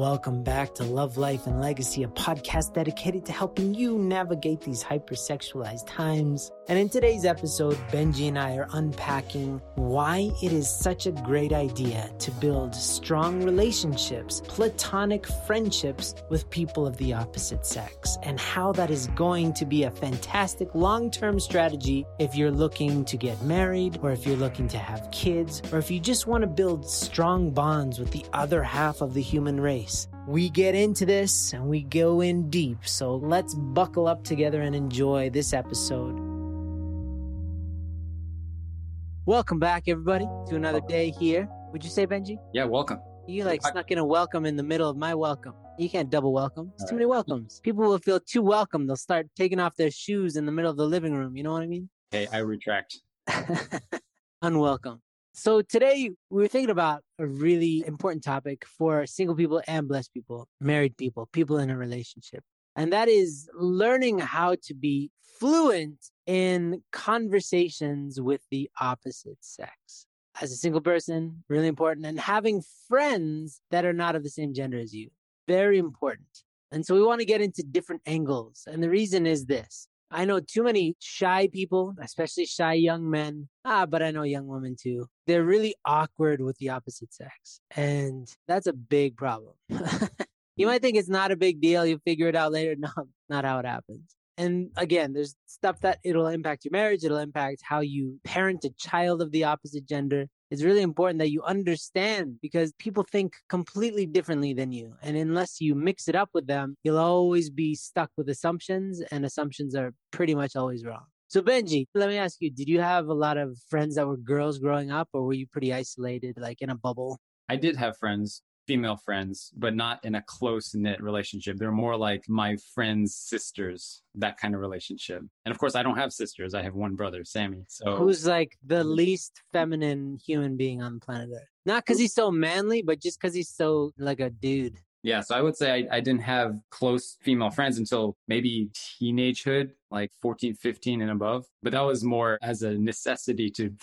Welcome back to Love, Life, and Legacy, a podcast dedicated to helping you navigate these hypersexualized times. And in today's episode, Benji and I are unpacking why it is such a great idea to build strong relationships, platonic friendships with people of the opposite sex, and how that is going to be a fantastic long term strategy if you're looking to get married, or if you're looking to have kids, or if you just want to build strong bonds with the other half of the human race. We get into this and we go in deep, so let's buckle up together and enjoy this episode. Welcome back, everybody, to another day here. Would you say, Benji? Yeah, welcome. You like I- snuck in a welcome in the middle of my welcome. You can't double welcome. It's too many welcomes. People will feel too welcome. They'll start taking off their shoes in the middle of the living room. You know what I mean? Okay, I retract. Unwelcome. So today we were thinking about a really important topic for single people and blessed people, married people, people in a relationship. And that is learning how to be fluent in conversations with the opposite sex. As a single person, really important. And having friends that are not of the same gender as you, very important. And so we want to get into different angles. And the reason is this I know too many shy people, especially shy young men. Ah, but I know young women too. They're really awkward with the opposite sex. And that's a big problem. you might think it's not a big deal. You figure it out later. No, not how it happens. And again, there's stuff that it'll impact your marriage. It'll impact how you parent a child of the opposite gender. It's really important that you understand because people think completely differently than you. And unless you mix it up with them, you'll always be stuck with assumptions, and assumptions are pretty much always wrong. So, Benji, let me ask you did you have a lot of friends that were girls growing up, or were you pretty isolated, like in a bubble? I did have friends female friends, but not in a close knit relationship. They're more like my friends' sisters, that kind of relationship. And of course, I don't have sisters. I have one brother, Sammy. So who's like the mm-hmm. least feminine human being on the planet Earth? Not because he's so manly, but just because he's so like a dude. Yeah, so I would say I, I, didn't have close female friends until maybe teenagehood, like 14, 15 and above. But that was more as a necessity to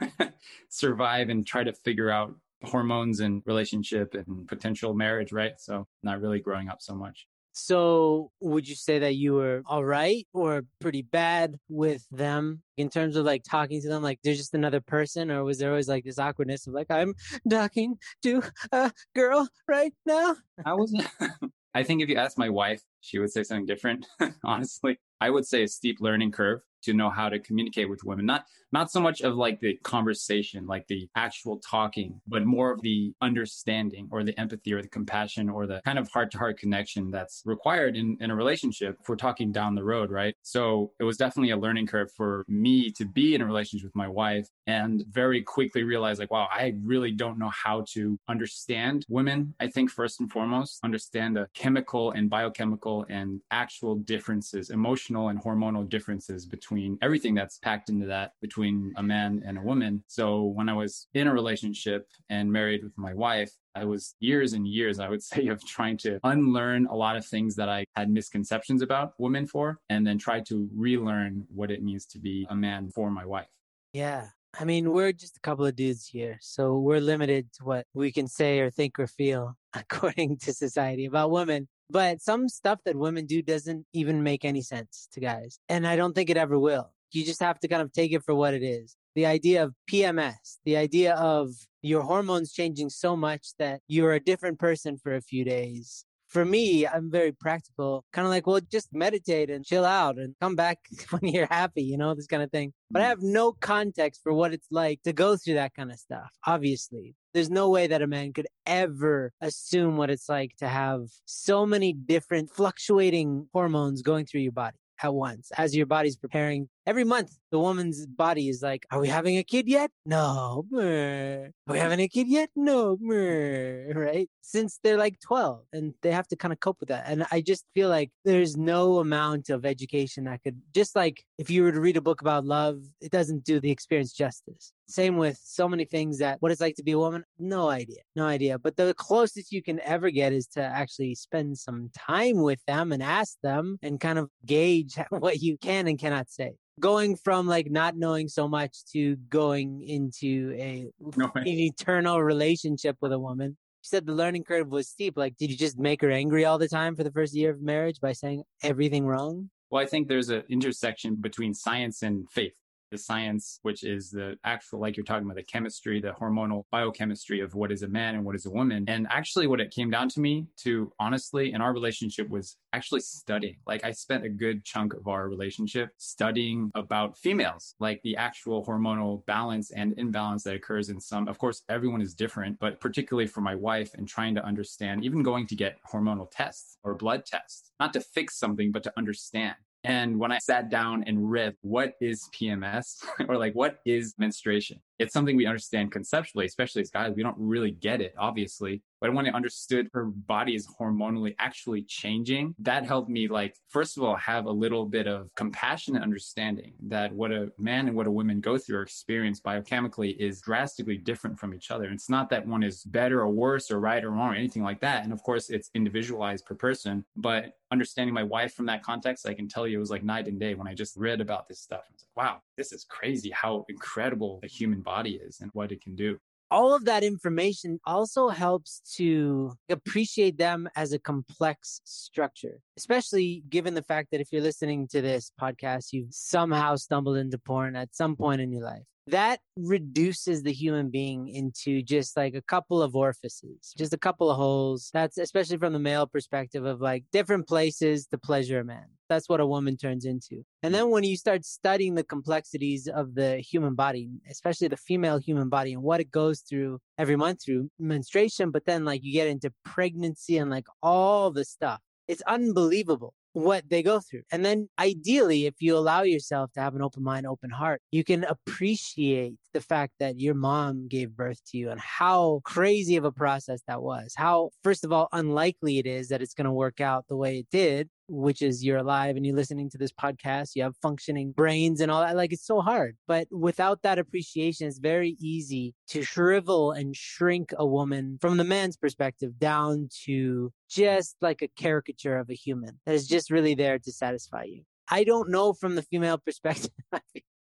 survive and try to figure out hormones and relationship and potential marriage, right? So not really growing up so much. So would you say that you were all right or pretty bad with them in terms of like talking to them like they're just another person or was there always like this awkwardness of like I'm talking to a girl right now? I wasn't I think if you ask my wife, she would say something different, honestly. I would say a steep learning curve to know how to communicate with women. Not not so much of like the conversation, like the actual talking, but more of the understanding or the empathy or the compassion or the kind of heart to heart connection that's required in, in a relationship if we're talking down the road, right? So it was definitely a learning curve for me to be in a relationship with my wife and very quickly realize like, wow, I really don't know how to understand women. I think first and foremost, understand the chemical and biochemical and actual differences, emotional and hormonal differences between everything that's packed into that between a man and a woman. So when I was in a relationship and married with my wife, I was years and years, I would say, of trying to unlearn a lot of things that I had misconceptions about women for, and then try to relearn what it means to be a man for my wife. Yeah. I mean, we're just a couple of dudes here, so we're limited to what we can say or think or feel according to society about women. But some stuff that women do doesn't even make any sense to guys. And I don't think it ever will. You just have to kind of take it for what it is. The idea of PMS, the idea of your hormones changing so much that you're a different person for a few days for me, I'm very practical, kind of like, well, just meditate and chill out and come back when you're happy, you know, this kind of thing. But I mm. have no context for what it's like to go through that kind of stuff, obviously. There's no way that a man could ever assume what it's like to have so many different fluctuating hormones going through your body at once as your body's preparing. Every month, the woman's body is like, Are we having a kid yet? No. Are we having a kid yet? No. Right? Since they're like 12 and they have to kind of cope with that. And I just feel like there's no amount of education that could, just like if you were to read a book about love, it doesn't do the experience justice. Same with so many things that what it's like to be a woman, no idea, no idea. But the closest you can ever get is to actually spend some time with them and ask them and kind of gauge what you can and cannot say. Going from like not knowing so much to going into a no an eternal relationship with a woman She said the learning curve was steep. Like, did you just make her angry all the time for the first year of marriage by saying everything wrong? Well, I think there's an intersection between science and faith the science, which is the actual, like you're talking about, the chemistry, the hormonal biochemistry of what is a man and what is a woman. And actually, what it came down to me to honestly in our relationship was actually studying. Like, I spent a good chunk of our relationship studying about females, like the actual hormonal balance and imbalance that occurs in some. Of course, everyone is different, but particularly for my wife and trying to understand, even going to get hormonal tests or blood tests, not to fix something, but to understand. And when I sat down and read what is PMS or like what is menstruation, it's something we understand conceptually, especially as guys. We don't really get it, obviously. But when I understood her body is hormonally actually changing, that helped me, like, first of all, have a little bit of compassionate understanding that what a man and what a woman go through or experience biochemically is drastically different from each other. It's not that one is better or worse or right or wrong or anything like that. And of course, it's individualized per person. But understanding my wife from that context, I can tell you it was like night and day when I just read about this stuff. I was like, wow, this is crazy how incredible a human body is and what it can do. All of that information also helps to appreciate them as a complex structure, especially given the fact that if you're listening to this podcast, you've somehow stumbled into porn at some point in your life that reduces the human being into just like a couple of orifices, just a couple of holes. That's especially from the male perspective of like different places to pleasure a man. That's what a woman turns into. And mm. then when you start studying the complexities of the human body, especially the female human body and what it goes through every month through menstruation, but then like you get into pregnancy and like all the stuff. It's unbelievable what they go through. And then ideally, if you allow yourself to have an open mind, open heart, you can appreciate the fact that your mom gave birth to you and how crazy of a process that was. How, first of all, unlikely it is that it's going to work out the way it did which is you're alive and you're listening to this podcast, you have functioning brains and all that. Like it's so hard. But without that appreciation, it's very easy to shrivel and shrink a woman from the man's perspective down to just like a caricature of a human that is just really there to satisfy you. I don't know from the female perspective.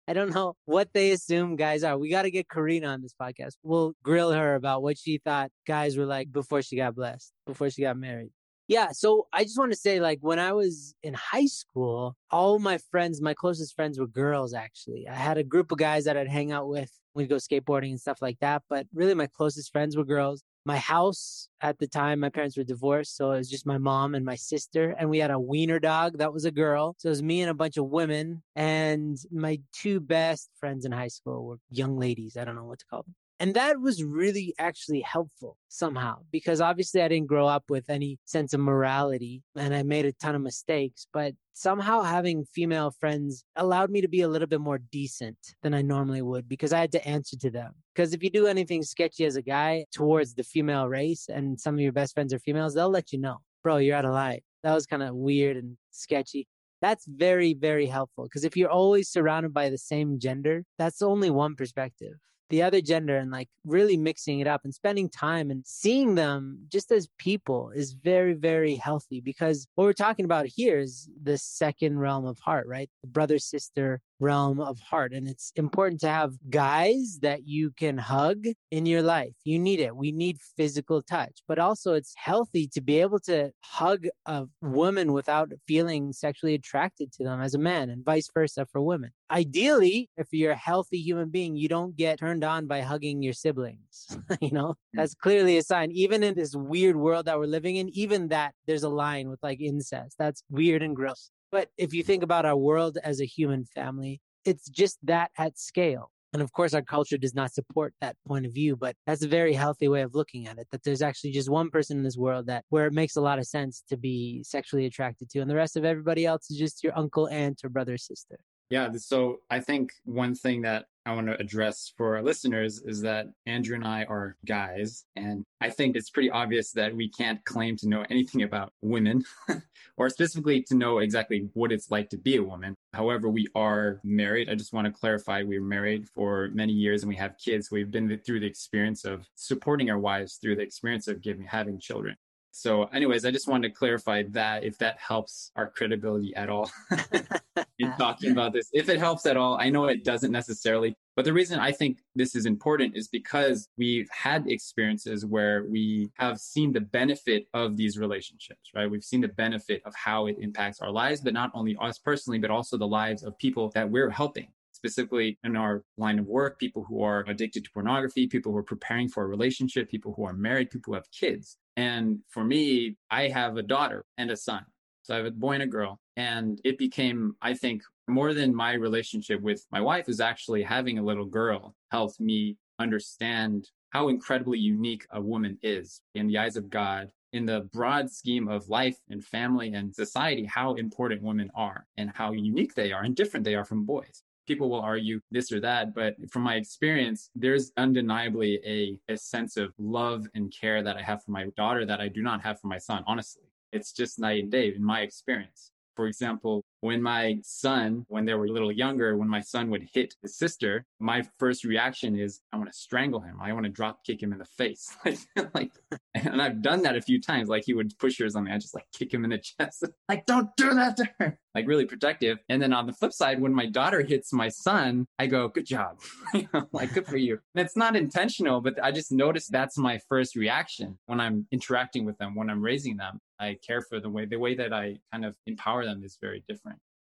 I don't know what they assume guys are. We got to get Karina on this podcast. We'll grill her about what she thought guys were like before she got blessed, before she got married. Yeah. So I just want to say, like, when I was in high school, all my friends, my closest friends were girls, actually. I had a group of guys that I'd hang out with. We'd go skateboarding and stuff like that. But really, my closest friends were girls. My house at the time, my parents were divorced. So it was just my mom and my sister. And we had a wiener dog that was a girl. So it was me and a bunch of women. And my two best friends in high school were young ladies. I don't know what to call them. And that was really actually helpful somehow because obviously I didn't grow up with any sense of morality and I made a ton of mistakes, but somehow having female friends allowed me to be a little bit more decent than I normally would because I had to answer to them. Because if you do anything sketchy as a guy towards the female race and some of your best friends are females, they'll let you know, bro, you're out of line. That was kind of weird and sketchy. That's very, very helpful because if you're always surrounded by the same gender, that's only one perspective the other gender and like really mixing it up and spending time and seeing them just as people is very, very healthy because what we're talking about here is the second realm of heart, right? The brother sister realm of heart. And it's important to have guys that you can hug in your life. You need it. We need physical touch, but also it's healthy to be able to hug a woman without feeling sexually attracted to them as a man and vice versa for women. Ideally, if you're a healthy human being, you don't get turned on by hugging your siblings. you know, mm. that's clearly a sign. Even in this weird world that we're living in, even that there's a line with like incest. That's weird and gross. But if you think about our world as a human family, it's just that at scale. And of course, our culture does not support that point of view, but that's a very healthy way of looking at it. That there's actually just one person in this world that where it makes a lot of sense to be sexually attracted to, and the rest of everybody else is just your uncle, aunt, or brother, sister. Yeah. So I think one thing that I want to address for our listeners is that Andrew and I are guys. And I think it's pretty obvious that we can't claim to know anything about women or specifically to know exactly what it's like to be a woman. However, we are married. I just want to clarify we're married for many years and we have kids. We've been through the experience of supporting our wives through the experience of giving, having children. So, anyways, I just wanted to clarify that if that helps our credibility at all in talking about this. If it helps at all, I know it doesn't necessarily. But the reason I think this is important is because we've had experiences where we have seen the benefit of these relationships, right? We've seen the benefit of how it impacts our lives, but not only us personally, but also the lives of people that we're helping specifically in our line of work, people who are addicted to pornography, people who are preparing for a relationship, people who are married, people who have kids. And for me, I have a daughter and a son. So I have a boy and a girl. And it became, I think, more than my relationship with my wife is actually having a little girl helped me understand how incredibly unique a woman is in the eyes of God in the broad scheme of life and family and society, how important women are and how unique they are and different they are from boys. People will argue this or that, but from my experience, there's undeniably a, a sense of love and care that I have for my daughter that I do not have for my son, honestly. It's just night and day in my experience. For example, when my son, when they were a little younger, when my son would hit his sister, my first reaction is, I want to strangle him. I want to drop kick him in the face. like, and I've done that a few times. Like he would push her or something. I just like kick him in the chest. like, don't do that to her. Like really protective. And then on the flip side, when my daughter hits my son, I go, good job. like, good for you. And it's not intentional, but I just noticed that's my first reaction when I'm interacting with them, when I'm raising them. I care for the way, the way that I kind of empower them is very different.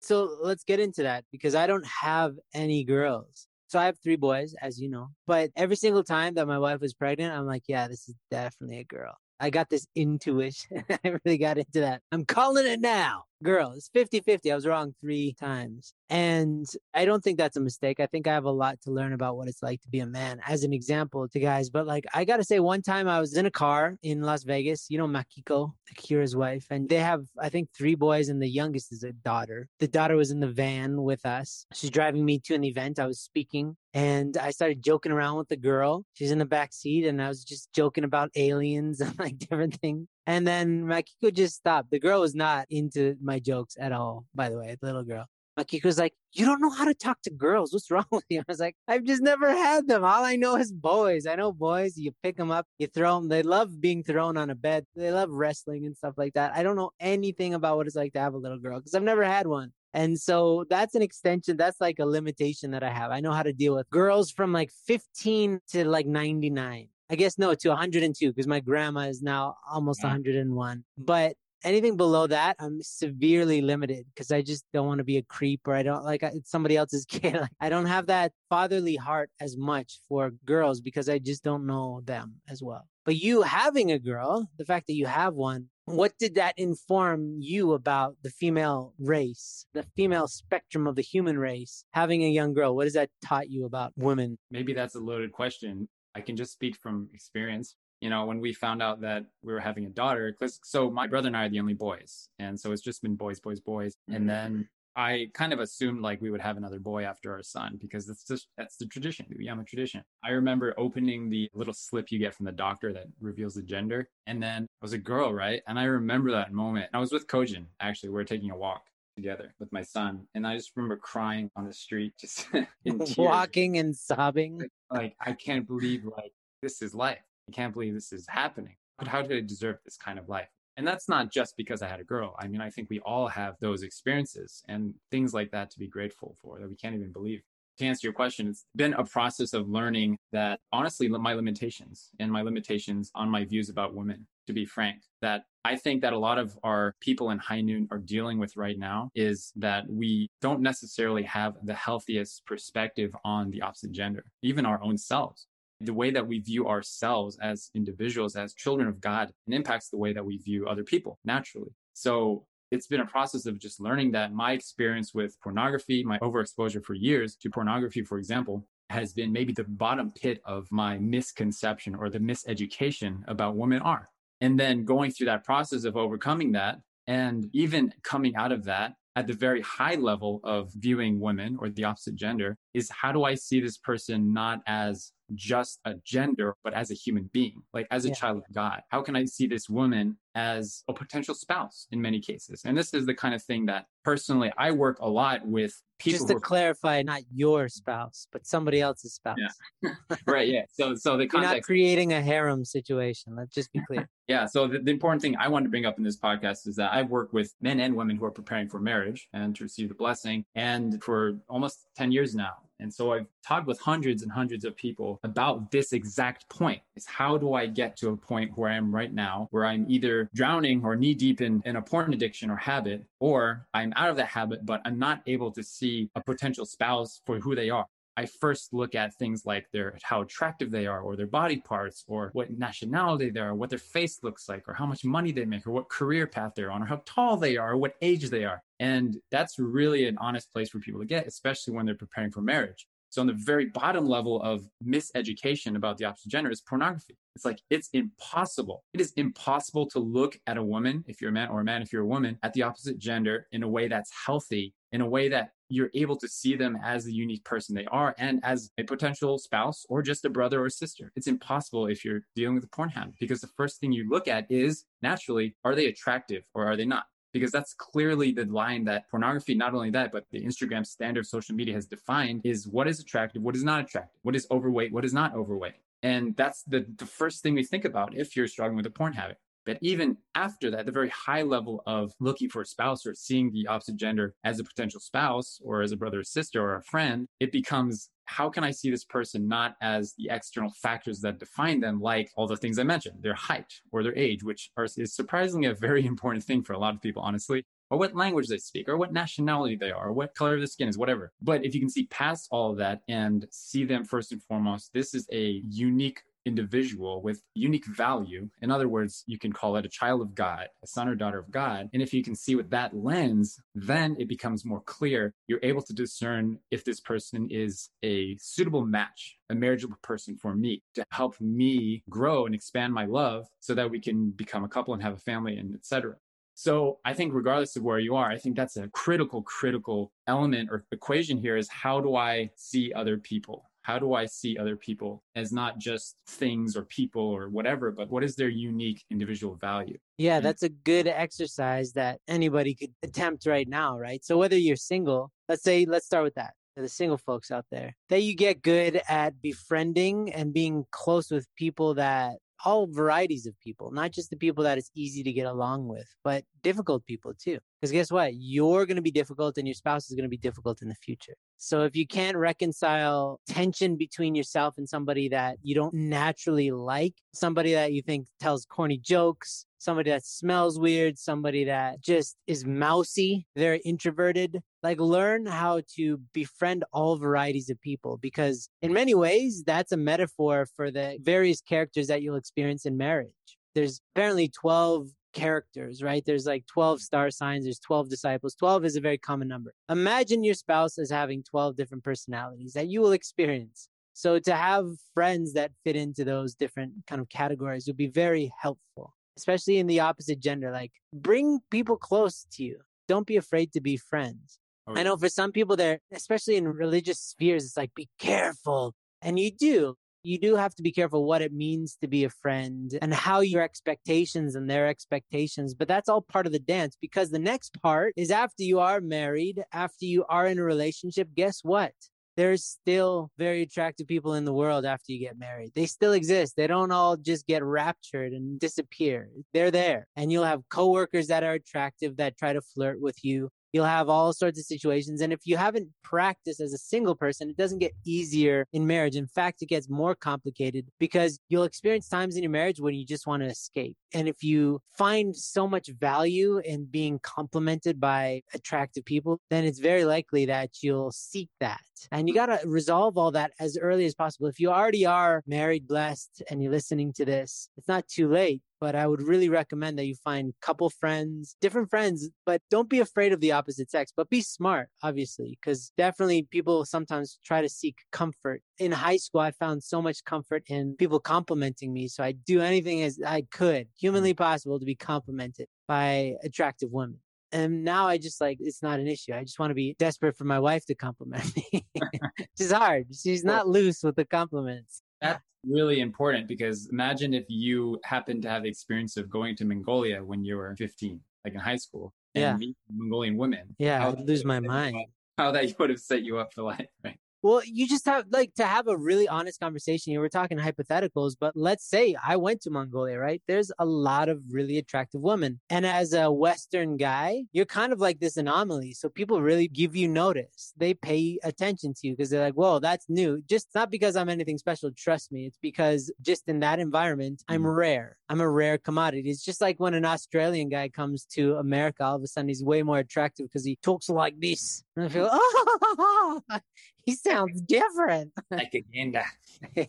So let's get into that because I don't have any girls. So I have three boys, as you know. But every single time that my wife was pregnant, I'm like, yeah, this is definitely a girl. I got this intuition. I really got into that. I'm calling it now girl. It's 50 50. I was wrong three times. And I don't think that's a mistake. I think I have a lot to learn about what it's like to be a man as an example to guys. But like, I got to say, one time I was in a car in Las Vegas, you know, Makiko, Akira's wife, and they have, I think, three boys, and the youngest is a daughter. The daughter was in the van with us. She's driving me to an event. I was speaking and I started joking around with the girl. She's in the back seat, and I was just joking about aliens and like different things. And then Makiko just stopped. The girl was not into my jokes at all, by the way, the little girl. Makiko's like, You don't know how to talk to girls. What's wrong with you? I was like, I've just never had them. All I know is boys. I know boys. You pick them up, you throw them. They love being thrown on a bed. They love wrestling and stuff like that. I don't know anything about what it's like to have a little girl because I've never had one. And so that's an extension. That's like a limitation that I have. I know how to deal with girls from like 15 to like 99. I guess no, to 102 because my grandma is now almost yeah. 101. Mm. But anything below that, I'm severely limited because I just don't want to be a creep or I don't like it's somebody else's kid. Like, I don't have that fatherly heart as much for girls because I just don't know them as well. But you having a girl, the fact that you have one, what did that inform you about the female race, the female spectrum of the human race? Having a young girl, what has that taught you about women? Maybe that's a loaded question. I can just speak from experience. You know, when we found out that we were having a daughter, so my brother and I are the only boys. And so it's just been boys, boys, boys. And mm-hmm. then I kind of assumed like we would have another boy after our son because that's just that's the tradition, the Uyama tradition. I remember opening the little slip you get from the doctor that reveals the gender, and then it was a girl, right? And I remember that moment. I was with Kojin actually. We are taking a walk, together with my son. And I just remember crying on the street, just walking and sobbing. Like, like, I can't believe like this is life. I can't believe this is happening. But how did I deserve this kind of life? And that's not just because I had a girl. I mean, I think we all have those experiences and things like that to be grateful for that we can't even believe. To answer your question, it's been a process of learning that honestly, my limitations and my limitations on my views about women, to be frank, that I think that a lot of our people in high noon are dealing with right now is that we don't necessarily have the healthiest perspective on the opposite gender, even our own selves. The way that we view ourselves as individuals, as children of God, impacts the way that we view other people naturally. So it's been a process of just learning that my experience with pornography, my overexposure for years to pornography, for example, has been maybe the bottom pit of my misconception or the miseducation about women are. And then going through that process of overcoming that and even coming out of that at the very high level of viewing women or the opposite gender is how do I see this person not as just a gender, but as a human being, like as a yeah. child of God? How can I see this woman as a potential spouse in many cases? And this is the kind of thing that personally I work a lot with people. Just to are, clarify, not your spouse, but somebody else's spouse. Yeah. right. Yeah. So, so the context. You're not creating a harem situation. Let's just be clear. yeah. So the, the important thing I wanted to bring up in this podcast is that I've worked with men and women who are preparing for marriage and to receive the blessing. And for almost 10 years now, And so I've talked with hundreds and hundreds of people about this exact point is how do I get to a point where I am right now, where I'm either drowning or knee deep in, in a porn addiction or habit, or I'm out of that habit, but I'm not able to see a potential spouse for who they are. I first look at things like their how attractive they are, or their body parts, or what nationality they are, what their face looks like, or how much money they make, or what career path they're on, or how tall they are, or what age they are. And that's really an honest place for people to get, especially when they're preparing for marriage. So on the very bottom level of miseducation about the opposite gender is pornography. It's like it's impossible. It is impossible to look at a woman, if you're a man, or a man, if you're a woman, at the opposite gender in a way that's healthy, in a way that you're able to see them as the unique person they are and as a potential spouse or just a brother or sister. It's impossible if you're dealing with a porn habit because the first thing you look at is naturally, are they attractive or are they not? Because that's clearly the line that pornography, not only that, but the Instagram standard social media has defined is what is attractive, what is not attractive, what is overweight, what is not overweight. And that's the, the first thing we think about if you're struggling with a porn habit. But even after that, the very high level of looking for a spouse or seeing the opposite gender as a potential spouse or as a brother or sister or a friend, it becomes how can I see this person not as the external factors that define them, like all the things I mentioned, their height or their age, which are, is surprisingly a very important thing for a lot of people, honestly, or what language they speak, or what nationality they are, or what color of the skin is, whatever. But if you can see past all of that and see them first and foremost, this is a unique individual with unique value. In other words, you can call it a child of God, a son or daughter of God. And if you can see with that lens, then it becomes more clear. You're able to discern if this person is a suitable match, a marriageable person for me to help me grow and expand my love so that we can become a couple and have a family and etc. So I think regardless of where you are, I think that's a critical, critical element or equation here is how do I see other people? How do I see other people as not just things or people or whatever, but what is their unique individual value? Yeah, that's a good exercise that anybody could attempt right now, right? So whether you're single, let's say, let's start with that. The single folks out there, that you get good at befriending and being close with people that all varieties of people, not just the people that it's easy to get along with, but difficult people too. Because guess what? You're going to be difficult and your spouse is going to be difficult in the future. So if you can't reconcile tension between yourself and somebody that you don't naturally like, somebody that you think tells corny jokes, somebody that smells weird, somebody that just is mousy, very introverted, like learn how to befriend all varieties of people because in many ways that's a metaphor for the various characters that you'll experience in marriage. There's apparently 12 characters, right? There's like 12 star signs, there's 12 disciples. 12 is a very common number. Imagine your spouse as having 12 different personalities that you will experience. So to have friends that fit into those different kind of categories would be very helpful, especially in the opposite gender. Like bring people close to you. Don't be afraid to be friends. Oh, I know for some people there, especially in religious spheres, it's like, be careful. And you do you do have to be careful what it means to be a friend and how your expectations and their expectations. But that's all part of the dance because the next part is after you are married, after you are in a relationship, guess what? There's still very attractive people in the world after you get married. They still exist. They don't all just get raptured and disappear. They're there. And you'll have coworkers that are attractive that try to flirt with you. You'll have all sorts of situations. And if you haven't practiced as a single person, it doesn't get easier in marriage. In fact, it gets more complicated because you'll experience times in your marriage when you just want to escape. And if you find so much value in being complimented by attractive people, then it's very likely that you'll seek that. And you got to resolve all that as early as possible. If you already are married, blessed, and you're listening to this, it's not too late but I would really recommend that you find couple friends, different friends, but don't be afraid of the opposite sex, but be smart, obviously, because definitely people sometimes try to seek comfort. In high school, I found so much comfort in people complimenting me. So I'd do anything as I could, humanly mm. possible, to be complimented by attractive women. And now I just like, it's not an issue. I just want to be desperate for my wife to compliment me. Is hard. She's not loose with the compliments. That's really important because imagine if you happen to have the experience of going to Mongolia when you were 15, like in high school, and yeah. meet Mongolian women. Yeah, I'd lose my mind. How that would have set you up for life, right? Well, you just have like to have a really honest conversation. You were talking hypotheticals, but let's say I went to Mongolia, right? There's a lot of really attractive women. And as a Western guy, you're kind of like this anomaly. So people really give you notice. They pay attention to you because they're like, whoa, that's new. Just not because I'm anything special. Trust me. It's because just in that environment, I'm mm-hmm. rare. I'm a rare commodity. It's just like when an Australian guy comes to America, all of a sudden he's way more attractive because he talks like this. And I feel, oh, he sounds different. Like a gander.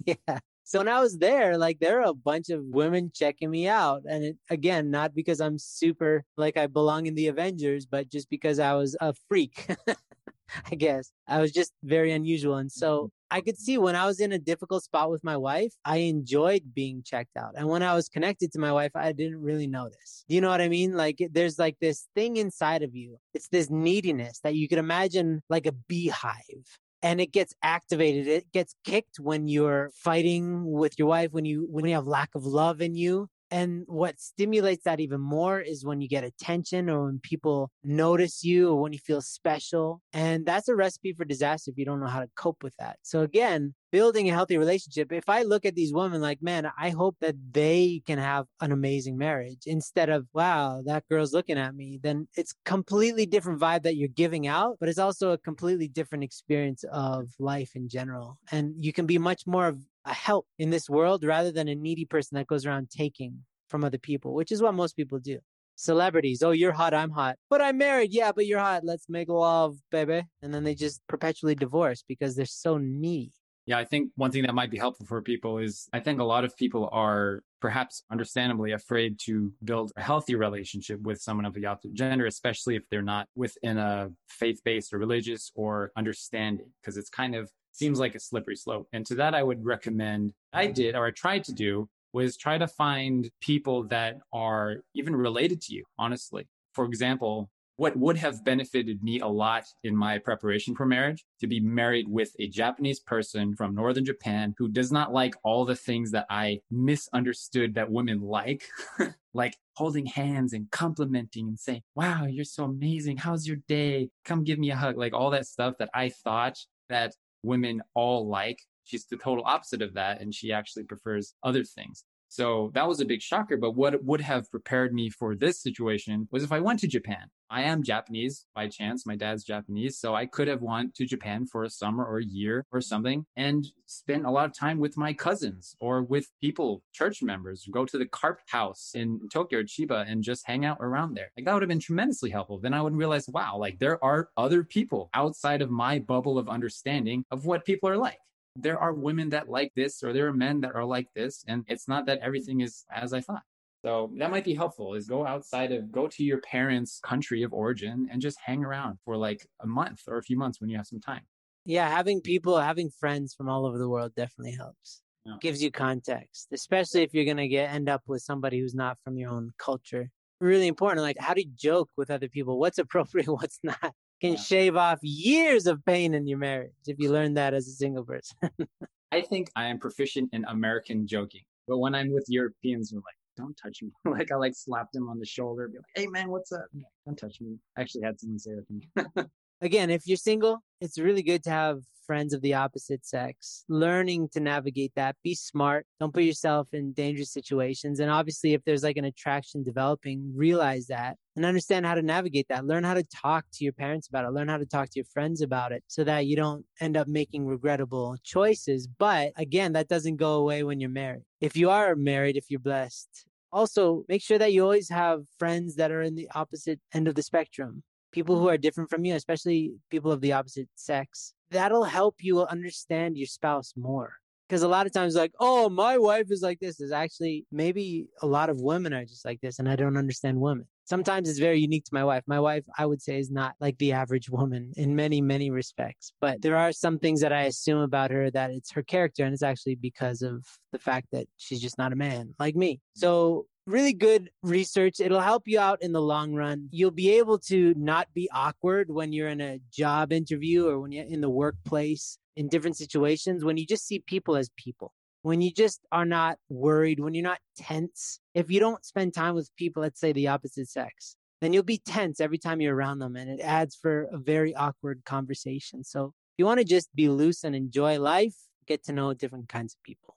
yeah. So when I was there, like there are a bunch of women checking me out. And it, again, not because I'm super like I belong in the Avengers, but just because I was a freak. I guess I was just very unusual. And so. I could see when I was in a difficult spot with my wife, I enjoyed being checked out. And when I was connected to my wife, I didn't really notice. Do you know what I mean? Like there's like this thing inside of you. It's this neediness that you could imagine like a beehive and it gets activated. It gets kicked when you're fighting with your wife, when you when you have lack of love in you. And what stimulates that even more is when you get attention or when people notice you or when you feel special. And that's a recipe for disaster if you don't know how to cope with that. So again, building a healthy relationship, if I look at these women like, man, I hope that they can have an amazing marriage instead of, wow, that girl's looking at me, then it's completely different vibe that you're giving out, but it's also a completely different experience of life in general. And you can be much more of a help in this world rather than a needy person that goes around taking from other people, which is what most people do. Celebrities, oh, you're hot, I'm hot, but I'm married. Yeah, but you're hot. Let's make love, baby. And then they just perpetually divorce because they're so needy. Yeah, I think one thing that might be helpful for people is I think a lot of people are perhaps understandably afraid to build a healthy relationship with someone of the opposite gender, especially if they're not within a faith based or religious or understanding, because it's kind of seems like a slippery slope. And to that, I would recommend, I did, or I tried to do, was try to find people that are even related to you, honestly. For example, what would have benefited me a lot in my preparation for marriage to be married with a Japanese person from northern Japan who does not like all the things that I misunderstood that women like, like holding hands and complimenting and saying, Wow, you're so amazing. How's your day? Come give me a hug. Like all that stuff that I thought that women all like. She's the total opposite of that. And she actually prefers other things. So that was a big shocker. But what would have prepared me for this situation was if I went to Japan. I am Japanese by chance. My dad's Japanese. So I could have went to Japan for a summer or a year or something and spent a lot of time with my cousins or with people, church members, go to the CARP house in Tokyo or Chiba and just hang out around there. Like that would have been tremendously helpful. Then I would realize, wow, like there are other people outside of my bubble of understanding of what people are like there are women that like this or there are men that are like this and it's not that everything is as i thought. So that might be helpful is go outside of go to your parents country of origin and just hang around for like a month or a few months when you have some time. Yeah having people having friends from all over the world definitely helps. Yeah. gives you context especially if you're going to get end up with somebody who's not from your own culture. Really important like how do you joke with other people what's appropriate what's not can yeah. shave off years of pain in your marriage if you learn that as a single person. I think I am proficient in American joking, but when I'm with Europeans, they're like, "Don't touch me!" like I like slap them on the shoulder, be like, "Hey man, what's up?" Like, Don't touch me. I actually had someone say that to me. Again, if you're single, it's really good to have friends of the opposite sex, learning to navigate that. Be smart. Don't put yourself in dangerous situations. And obviously, if there's like an attraction developing, realize that and understand how to navigate that. Learn how to talk to your parents about it. Learn how to talk to your friends about it so that you don't end up making regrettable choices. But again, that doesn't go away when you're married. If you are married, if you're blessed, also make sure that you always have friends that are in the opposite end of the spectrum people who mm-hmm. are different from you, especially people of the opposite sex that'll help you understand your spouse more. Because a lot of times, like, oh, my wife is like this, is actually maybe a lot of women are just like this, and I don't understand women. Sometimes it's very unique to my wife. My wife, I would say, is not like the average woman in many, many respects. But there are some things that I assume about her that it's her character, and it's actually because of the fact that she's just not a man like me. Mm-hmm. So really good research. It'll help you out in the long run. You'll be able to not be awkward when you're in a job interview or when you're in the workplace in different situations, when you just see people as people. When you just are not worried, when you're not tense, if you don't spend time with people, let's say the opposite sex, then you'll be tense every time you're around them and it adds for a very awkward conversation. So If you want to just be loose and enjoy life, get to know different kinds of people.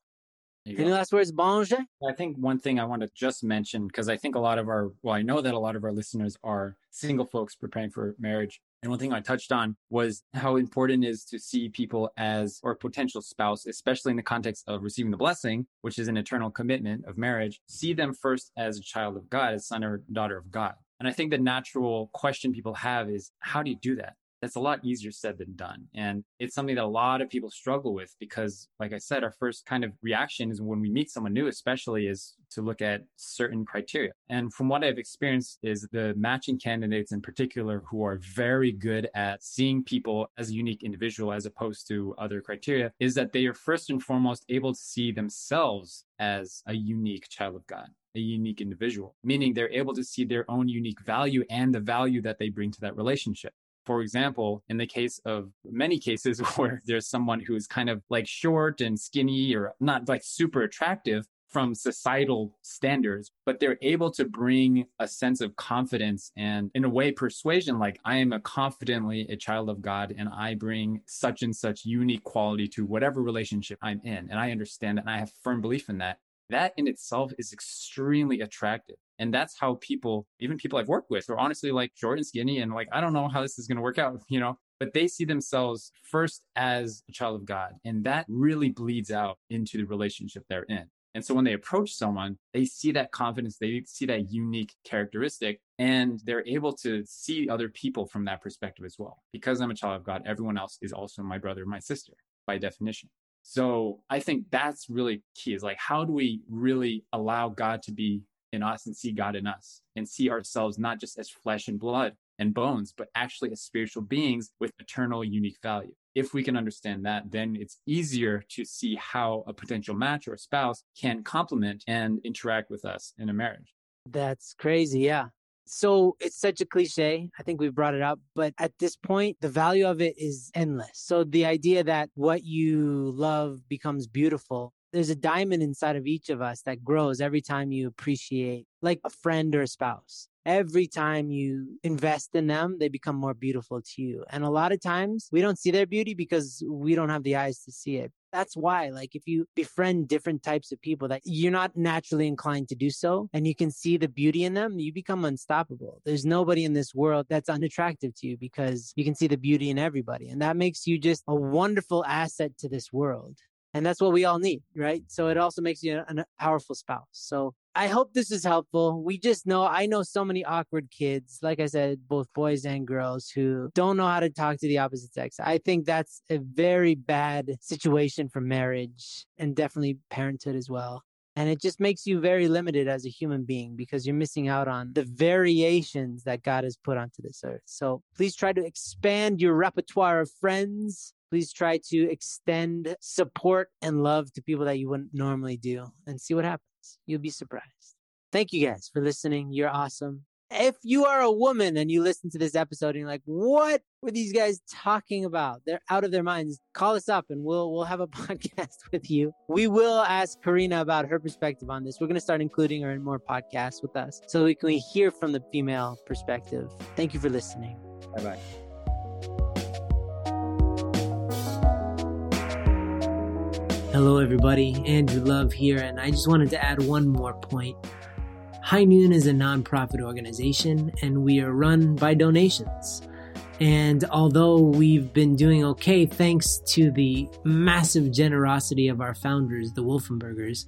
Any go. last words, Benji? I think one thing I want to just mention, because I think a lot of our, well, I know that a lot of our listeners are single folks preparing for marriage. And one thing I touched on was how important it is to see people as or potential spouse, especially in the context of receiving the blessing, which is an eternal commitment of marriage. See them first as a child of God, as son or daughter of God. And I think the natural question people have is, how do you do that? That's a lot easier said than done. And it's something that a lot of people struggle with because, like I said, our first kind of reaction is when we meet someone new, especially is to look at certain criteria. And from what I've experienced is the matching candidates in particular who are very good at seeing people as a unique individual as opposed to other criteria is that they are first and foremost able to see themselves as a unique child of God a unique individual, meaning they're able to see their own unique value and the value that they bring to that relationship for example, in the case of many cases where there's someone who is kind of like short and skinny or not like super attractive from societal standards, but they're able to bring a sense of confidence and, in a way, persuasion like, I am a confidently a child of God and I bring such and such unique quality to whatever relationship I'm in. And I understand that and I have firm belief in that. That in itself is extremely attractive. And that's how people, even people I've worked with, are honestly like short and skinny and like, I don't know how this is going to work out, you know? But they see themselves first as a child of God. And that really bleeds out into the relationship they're in. And so when they approach someone, they see that confidence, they see that unique characteristic, and they're able to see other people from that perspective as well. Because I'm a child of God, everyone else is also my brother, my sister, by definition. So I think that's really key is like, how do we really allow God to be in us and see God in us and see ourselves not just as flesh and blood and bones, but actually as spiritual beings with eternal unique value. If we can understand that, then it's easier to see how a potential match or a spouse can complement and interact with us in a marriage. That's crazy. Yeah. So it's such a cliche. I think we've brought it up, but at this point, the value of it is endless. So the idea that what you love becomes beautiful there's a diamond inside of each of us that grows every time you appreciate like a friend or a spouse every time you invest in them they become more beautiful to you and a lot of times we don't see their beauty because we don't have the eyes to see it that's why like if you befriend different types of people that you're not naturally inclined to do so and you can see the beauty in them you become unstoppable there's nobody in this world that's unattractive to you because you can see the beauty in everybody and that makes you just a wonderful asset to this world and that's what we all need, right? So it also makes you a, powerful spouse. So I hope this is helpful. We just know, I know so many awkward kids, like I said, both boys and girls who don't know how to talk to the opposite sex. I think that's a very bad situation for marriage and definitely parenthood as well. And it just makes you very limited as a human being because you're missing out on the variations that God has put onto this earth. So please try to expand your repertoire of friends please try to extend support and love to people that you wouldn't normally do and see what happens. You'll be surprised. Thank you guys for listening. You're awesome. If you are a woman and you listen to this episode and you're like, what were these guys talking about? They're out of their minds. Call us up and we'll we'll have a podcast with you. We will ask Karina about her perspective on this. We're gonna start including her in more podcasts with us so we can hear from the female perspective. Thank you for listening. Bye bye. Hello, everybody. Andrew Love here, and I just wanted to add one more point. High Noon is a nonprofit organization, and we are run by donations. And although we've been doing okay thanks to the massive generosity of our founders, the Wolfenbergers,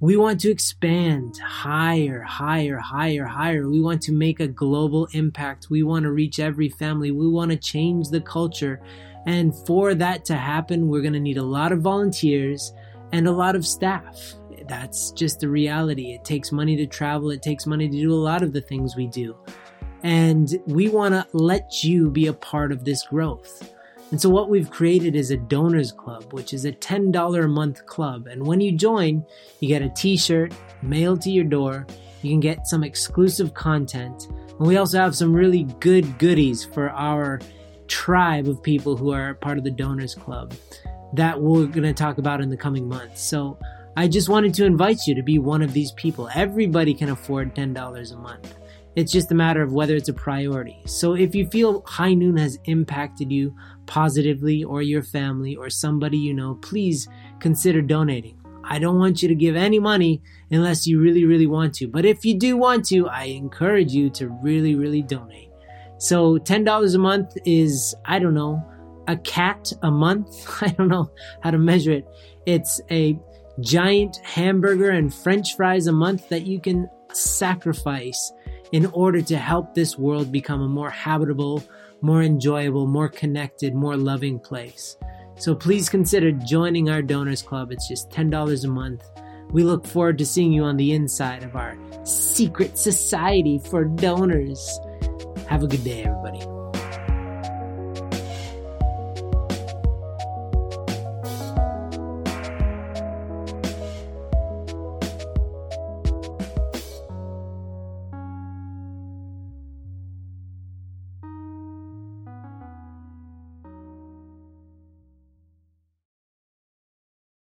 we want to expand higher, higher, higher, higher. We want to make a global impact. We want to reach every family. We want to change the culture and for that to happen, we're going to need a lot of volunteers and a lot of staff. That's just the reality. It takes money to travel, it takes money to do a lot of the things we do. And we want to let you be a part of this growth. And so, what we've created is a donors club, which is a $10 a month club. And when you join, you get a t shirt mailed to your door. You can get some exclusive content. And we also have some really good goodies for our tribe of people who are part of the Donors Club that we're going to talk about in the coming months. So I just wanted to invite you to be one of these people. Everybody can afford $10 a month. It's just a matter of whether it's a priority. So if you feel High Noon has impacted you positively or your family or somebody you know, please consider donating. I don't want you to give any money unless you really, really want to. But if you do want to, I encourage you to really, really donate. So $10 a month is, I don't know, a cat a month. I don't know how to measure it. It's a giant hamburger and french fries a month that you can sacrifice in order to help this world become a more habitable, more enjoyable, more connected, more loving place. So please consider joining our Donors Club. It's just $10 a month. We look forward to seeing you on the inside of our secret society for donors. Have a good day, everybody.